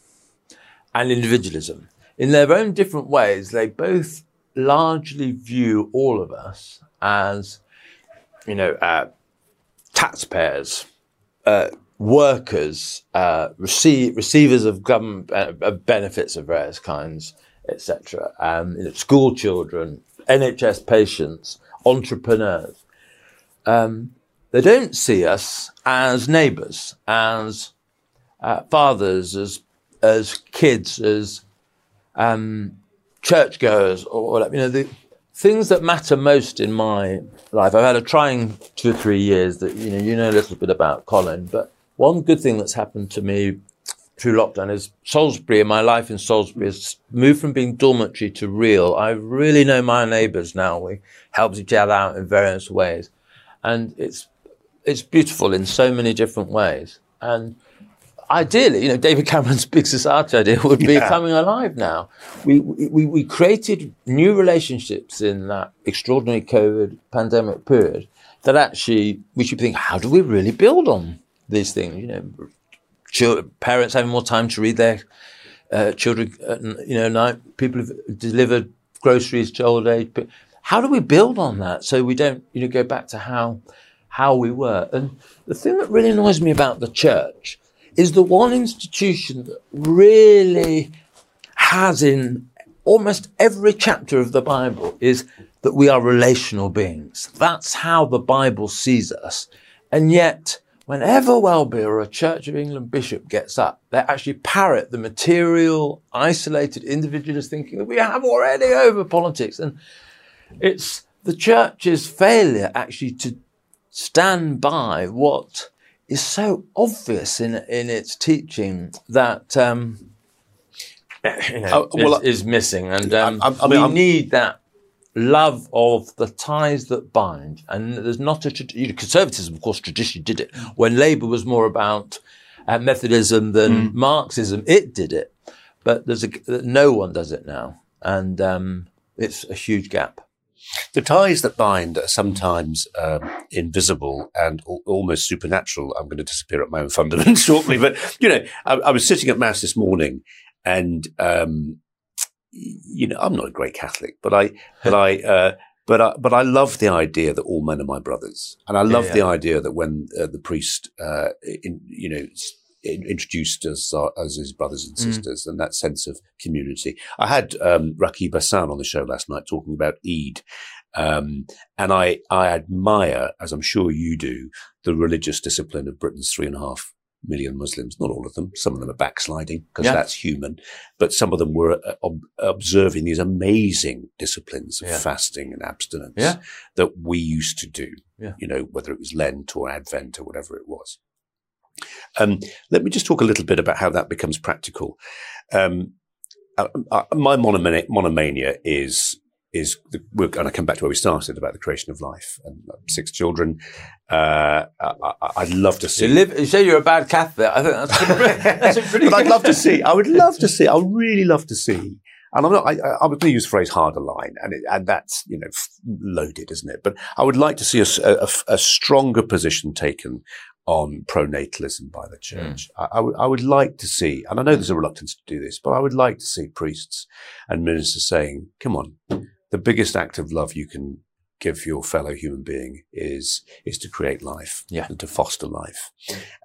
and individualism. In their own different ways, they both largely view all of us as, you know, uh, taxpayers, uh, workers, uh, receive, receivers of government uh, of benefits of various kinds, etc. Um, you know, school children, NHS patients, entrepreneurs. Um, they don't see us as neighbours, as uh, fathers, as as kids, as um, churchgoers, or whatever. You know, the things that matter most in my life. I've had a trying two or three years. That you know, you know a little bit about Colin, but one good thing that's happened to me through lockdown is Salisbury and my life in Salisbury has moved from being dormitory to real. I really know my neighbours now. We help each other out in various ways, and it's it's beautiful in so many different ways. And ideally, you know, David Cameron's big society idea would be Yeah. coming alive now. We, we, we created new relationships in that extraordinary COVID pandemic period that actually we should think, how do we really build on these things? You know, chil- parents having more time to read their uh, children, n- you know, night, people have delivered groceries to old age. How do we build on that so we don't, you know, go back to how how we were? And the thing that really annoys me about the church is the one institution that really has in almost every chapter of the Bible is that we are relational beings. That's how the Bible sees us. And yet, whenever Welby or a Church of England bishop gets up, they actually parrot the material, isolated, individualist thinking that we have already over politics. And it's the church's failure actually to stand by what is so obvious in in its teaching that um, you know, Oh, well, is, is missing, and um, I- I- I mean, we I'm- need that love of the ties that bind. And there's not a you know, conservatism, of course, traditionally did it when Labour was more about uh, Methodism than Marxism. It did it, but there's a no one does it now, and um, it's a huge gap. The ties that bind are sometimes um, invisible and al- almost supernatural. I'm going to disappear at my own fundament shortly, but you know, I, I was sitting at mass this morning, and um, you know, I'm not a great Catholic, but I, but I, uh, but I, but I love the idea that all men are my brothers, and I love yeah. the idea that when uh, the priest, uh, in, you know. Introduced us uh, as his brothers and sisters, and that sense of community. I had um, Rakib Ehsan on the show last night talking about Eid, um, and I, I admire, as I'm sure you do, the religious discipline of Britain's three and a half million Muslims. Not all of them. Some of them are backsliding because Yeah. that's human, but some of them were uh, ob- observing these amazing disciplines of Yeah. fasting and abstinence Yeah. that we used to do. Yeah. You know, whether it was Lent or Advent or whatever it was. Um, let me just talk a little bit about how that becomes practical. Um, uh, uh, my monomania, monomania is is the, and I come back to where we started about the creation of life and six children. Uh, I, would love to see. You, live, say you're a bad Catholic. I think that's pretty, that's pretty but I'd love to see. I would love to see. I would really love to see. And I'm not. I, I to use the phrase "harder line," and it, and that's you know loaded, isn't it? But I would like to see a, a, a stronger position taken on pronatalism by the church. Mm. I, I, w- I would like to see, and I know there's a reluctance to do this, but I would like to see priests and ministers saying, "Come on, the biggest act of love you can give your fellow human being is is to create life yeah. and to foster life.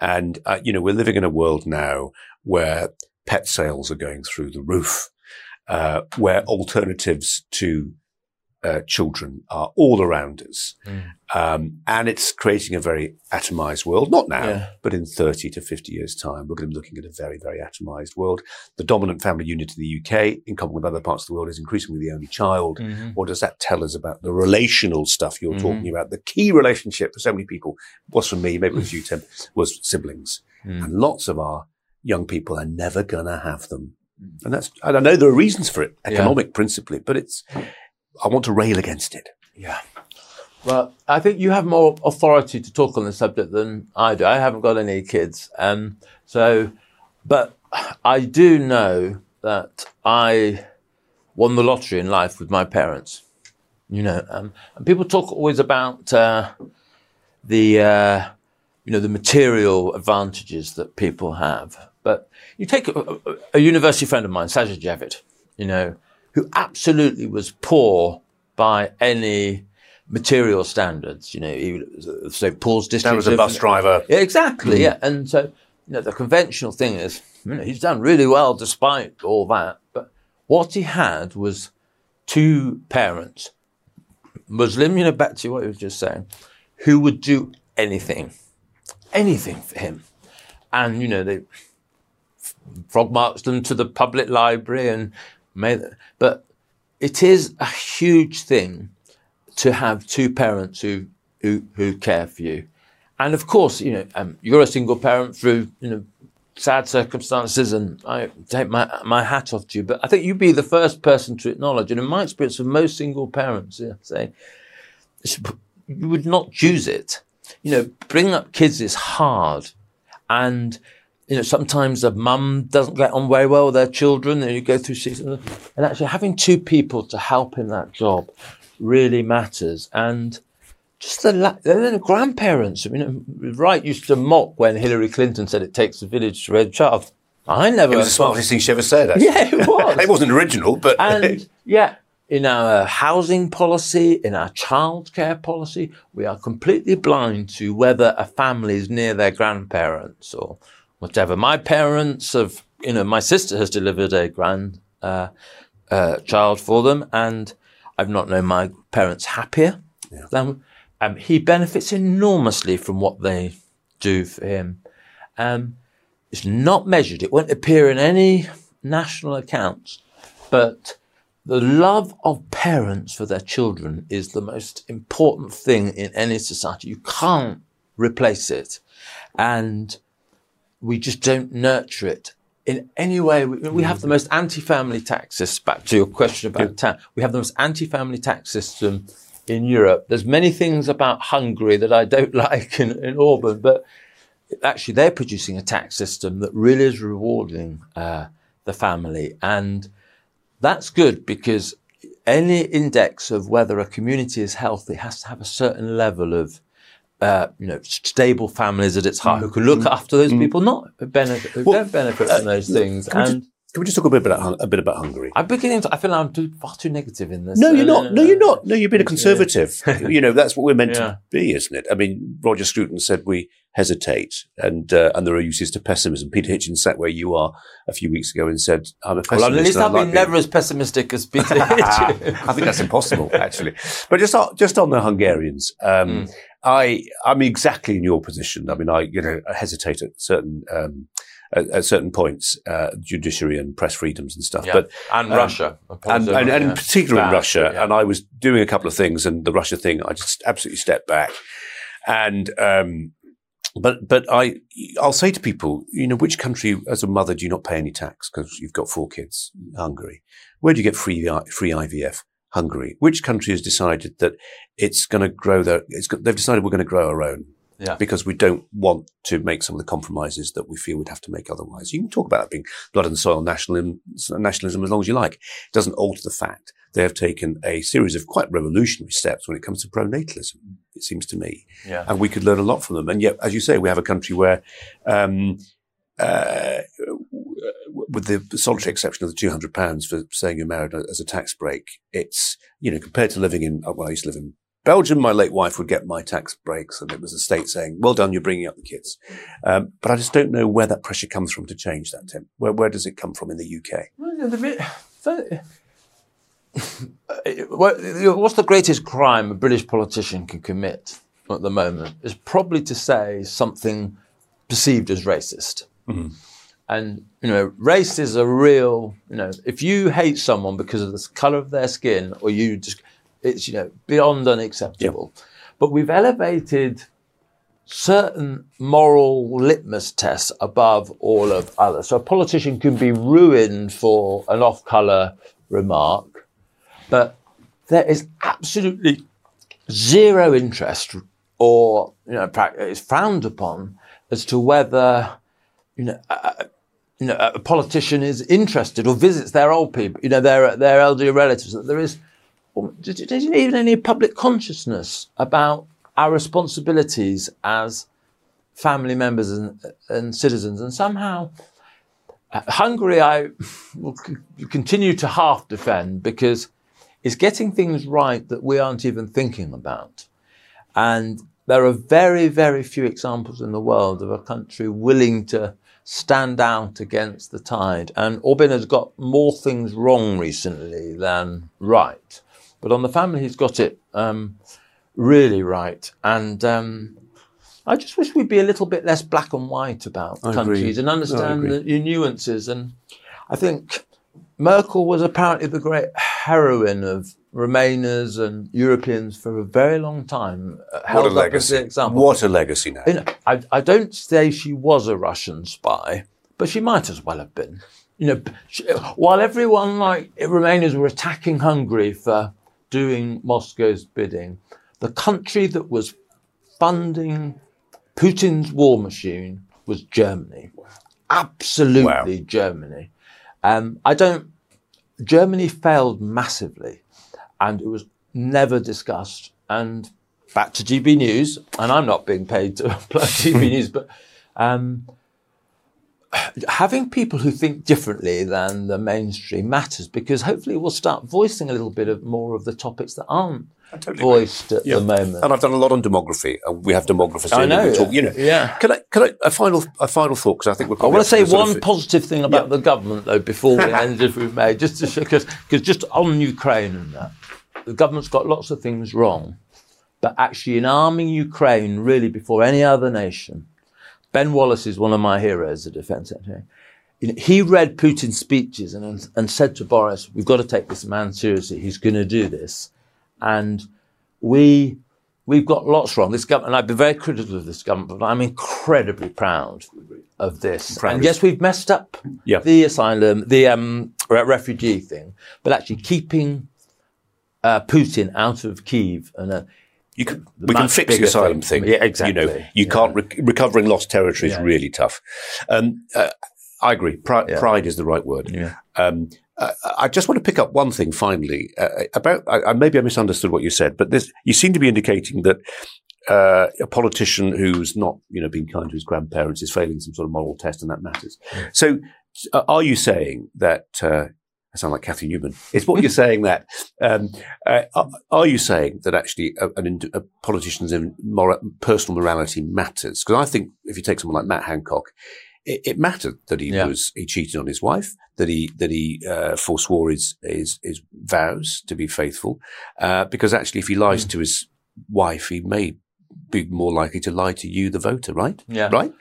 And uh, you know, we're living in a world now where pet sales are going through the roof, uh, where alternatives to uh, children are all around us. Mm. Um, and it's creating a very atomized world, not now, yeah. but in 30 to 50 years' time, we're going to be looking at a very, very atomized world. The dominant family unit in the UK, in common with other parts of the world, is increasingly the only child. Mm-hmm. What does that tell us about the relational stuff you're mm-hmm. talking about? The key relationship for so many people was for me, maybe it was you, Tim, was siblings. Mm. And lots of our young people are never going to have them. Mm. And that's, and I know there are reasons for it, economic yeah. principally, but it's, I want to rail against it. Yeah. Well, I think you have more authority to talk on the subject than I do. I haven't got any kids. Um, so, but I do know that I won the lottery in life with my parents. You know, um, and people talk always about uh, the, uh, you know, the material advantages that people have. But you take a, a university friend of mine, Sajid Javid, you know, who absolutely was poor by any material standards. You know, he, St Paul's district. That was a bus driver. Yeah, exactly. Mm. Yeah, and so you know the conventional thing is, you know, he's done really well despite all that. But what he had was two parents, Muslim. You know, back to what you were just saying, who would do anything, anything for him, and you know they frog marched them to the public library and but it is a huge thing to have two parents who, who, who care for you. And of course, you know, um, you're a single parent through, you know, sad circumstances and I take my, my hat off to you. But I think you'd be the first person to acknowledge, and in my experience of most single parents, yeah, say, you would not choose it. You know, bringing up kids is hard. And you know, sometimes a mum doesn't get on very well with their children, and you go through seasons. And actually, having two people to help in that job really matters. And just the, the grandparents. I mean, Right used to mock when Hillary Clinton said it takes a village to raise a child. I never. It was the smartest thing she ever said. Actually. Yeah, it was. it wasn't original, but and yeah, in our housing policy, in our childcare policy, we are completely blind to whether a family is near their grandparents or whatever. My parents have, you know, my sister has delivered a grand uh, uh, child for them, and I've not known my parents happier. Yeah. Than, um, he benefits enormously from what they do for him. Um, it's not measured. It won't appear in any national accounts, but the love of parents for their children is the most important thing in any society. You can't replace it. And we just don't nurture it in any way. We, we have the most anti-family tax system. Back to your question about yeah. tax, we have the most anti-family tax system in Europe. There's many things about Hungary that I don't like in, in Orban, but actually they're producing a tax system that really is rewarding uh, the family, and that's good because any index of whether a community is healthy has to have a certain level of uh, you know, stable families at its heart who can look mm. after those mm. people, not benefit, who well, don't benefit uh, from those things. Can and we, just, can we just talk a bit about a bit about Hungary? I'm beginning to. I feel like I'm too, far too negative in this. No, you're not. No, you're not. No, you've been a conservative. you know, that's what we're meant yeah. to be, isn't it? I mean, Roger Scruton said we hesitate, and uh, and there are uses to pessimism. Peter Hitchens sat where you are a few weeks ago and said, "I'm a pessimist." Well, at least I've been never as pessimistic as Peter Hitchens. I think that's impossible, actually. But just on, just on the Hungarians, um, mm. I I'm exactly in your position. I mean, I you know I hesitate at certain. Um, at, at, certain points, uh, judiciary and press freedoms and stuff. Yeah. But and um, Russia, and, and, and, in particular in Russia. Yeah. And I was doing a couple of things, and the Russia thing, I just absolutely stepped back. And um, but but I I'll say to people, you know, which country as a mother do you not pay any tax because you've got four kids? Hungary. Where do you get free free IVF? Hungary? Which country has decided that it's going to grow their, they've decided we're going to grow our own? Yeah. Because we don't want to make some of the compromises that we feel we'd have to make otherwise. You can talk about it being blood and soil nationalism, nationalism as long as you like. It doesn't alter the fact they have taken a series of quite revolutionary steps when it comes to pronatalism, it seems to me. Yeah. And we could learn a lot from them. And yet, as you say, we have a country where, um, uh, with the solitary exception of the two hundred pounds for saying you're married as a tax break, it's you know compared to living in well, I used to live in Belgium. My late wife would get my tax breaks, and it was the state saying, "Well done, you're bringing up the kids." Um, but I just don't know where that pressure comes from to change that. Tim, where where does it come from in the UK? Well, the bit- What's the greatest crime a British politician can commit at the moment is probably to say something perceived as racist. And, you know, race is a real, you know, if you hate someone because of the color of their skin or you just, it's, you know, beyond unacceptable. But we've elevated certain moral litmus tests above all of others. So a politician can be ruined for an off color remark, but there is absolutely zero interest or, you know, it's frowned upon as to whether, you know, a, you know, a politician is interested or visits their old people, you know, their, their elderly relatives. That there is, there's even any public consciousness about our responsibilities as family members and, and citizens. And somehow, uh, Hungary, I will continue to half defend because it's getting things right that we aren't even thinking about. And there are very, very few examples in the world of a country willing to stand out against the tide. And Orbán has got more things wrong recently than right. But on the family, he's got it um, really right. And um, I just wish we'd be a little bit less black and white about I agree. countries and understand agree. the nuances. And I think Merkel was apparently the great heroine of Remainers and Europeans for a very long time. uh, What held a up as the legacy! example. What a legacy now. You know, I, I don't say she was a Russian spy, but she might as well have been. You know, she, while everyone like Remainers were attacking Hungary for doing Moscow's bidding, the country that was funding Putin's war machine was Germany. Absolutely Germany. Um, I don't. Germany failed massively, and it was never discussed. And back to GB News, and I'm not being paid to plug GB News, but um, having people who think differently than the mainstream matters because hopefully we'll start voicing a little bit of more of the topics that aren't totally agree. voiced at Yeah. the moment. And I've done a lot on demography. and we have demographers. I know, yeah. talk, you know. Yeah. Can I? Can I? A final. A final thought because I think we're. I want to say one of- positive thing about the government, though, before we end, if we may, just to because just on Ukraine and that, the government's got lots of things wrong, but actually in arming Ukraine, really before any other nation, Ben Wallace is one of my heroes, the defence secretary. He read Putin's speeches and and said to Boris, "We've got to take this man seriously. He's going to do this," and we we've got lots wrong. This government, and I've been very critical of this government, but I'm incredibly proud of this. Proud and yes, we've messed up Yeah. the asylum, the um, re- refugee thing, but actually keeping uh, Putin out of Kiev and uh, You can, we can fix the asylum thing. thing. Yeah, exactly. You know, you Yeah. can't re- recovering lost territory is Yeah. really tough. Um, uh, I agree. Pride, Yeah. pride is the right word. Yeah. Um, uh, I just want to pick up one thing finally uh, about. I, I, maybe I misunderstood what you said, but this you seem to be indicating that uh, a politician who's not, you know, being kind to his grandparents is failing some sort of moral test, and that matters. So, uh, are you saying that? I sound like Cathy Newman. It's what you're saying that? Um, uh, are, are you saying that actually a, an, ind- a politician's in mora- personal morality matters? Because I think if you take someone like Matt Hancock, it, it mattered that he Yeah. was he cheated on his wife, that he that he uh, forswore his, his his vows to be faithful, uh, because actually if he lies to his wife, he may be more likely to lie to you, the voter, right? Yeah. Right.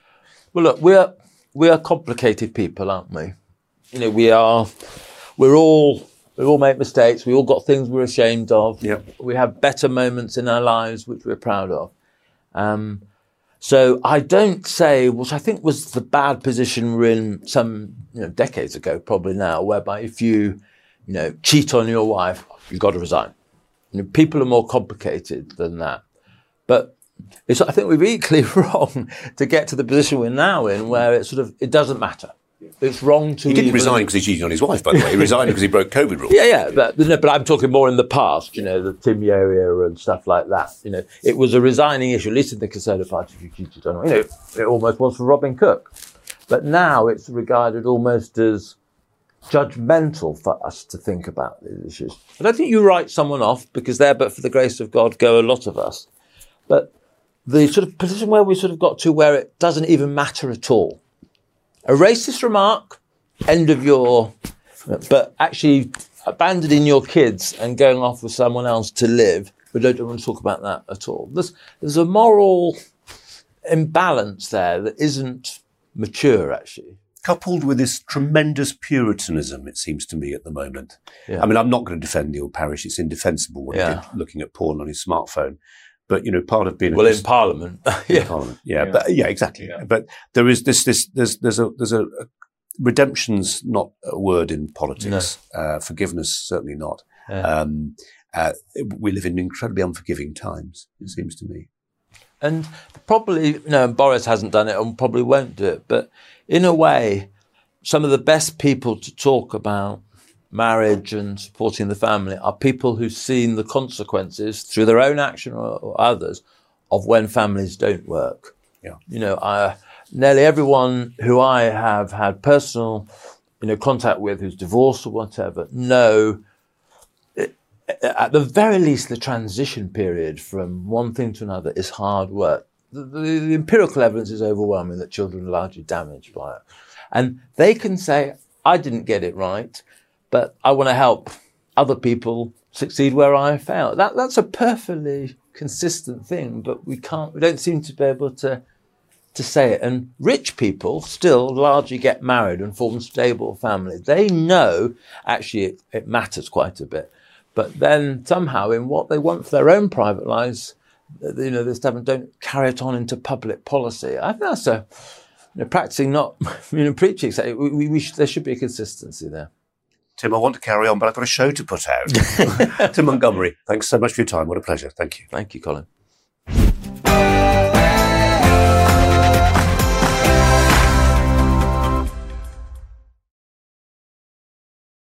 Well, look, we're we are complicated people, aren't we? You know, we are. We're all we all make mistakes. We all got things we're ashamed of. Yep. We have better moments in our lives which we're proud of. Um, so I don't say, which I think was the bad position we're in some you know decades ago, probably now, whereby if you you know cheat on your wife, you've got to resign. You know, people are more complicated than that. But it's, I think we're equally wrong to get to the position we're now in where it sort of, it doesn't matter. It's wrong to. He didn't even- resign because he cheated on his wife, by the way. He resigned because he broke COVID rules. Yeah, yeah, but, no, but I'm talking more in the past, you know, the Tim Yeo era and stuff like that. You know, it was a resigning issue, at least in the Conservative Party, if you cheated on, you know, it almost was for Robin Cook. But now it's regarded almost as judgmental for us to think about these issues. I don't think you write someone off because there, but for the grace of God, go a lot of us. But the sort of position where we sort of got to where it doesn't even matter at all. A racist remark, end of your, but actually abandoning your kids and going off with someone else to live, we don't want to talk about that at all. There's, there's a moral imbalance there that isn't mature, actually. coupled with this tremendous puritanism, it seems to me at the moment. Yeah. I mean, I'm not going to defend Neil Parish; it's indefensible what Yeah. he did looking at porn on his smartphone. But you know, part of being a Well, in Christ- Parliament, in yeah. Parliament, yeah, Yeah. but yeah, exactly. Yeah. But there is this, this, there's, there's a, there's a, a redemption's not a word in politics. Uh, forgiveness certainly not. Yeah. Um, uh, we live in incredibly unforgiving times. It seems to me. And probably, you no, Boris hasn't done it and probably won't do it. But in a way, some of the best people to talk about marriage and supporting the family are people who've seen the consequences through their own action or, or others of when families don't work. Yeah. You know, I, nearly everyone who I have had personal, you know, contact with who's divorced or whatever know at the very least, the transition period from one thing to another is hard work. The, the, the empirical evidence is overwhelming that children are largely damaged by it. And they can say, I didn't get it right, but I want to help other people succeed where I failed. That, that's a perfectly consistent thing, but we can't, we don't seem to be able to, to say it. And rich people still largely get married and form stable families. They know actually it, it matters quite a bit. But then somehow, in what they want for their own private lives, you know, they stuff don't carry it on into public policy. I think that's a you know, practicing, not you know, preaching. So we, we, we there should be a consistency there. Tim, I want to carry on, but I've got a show to put out. Tim Montgomerie, thanks so much for your time. What a pleasure. Thank you. Thank you, Colin.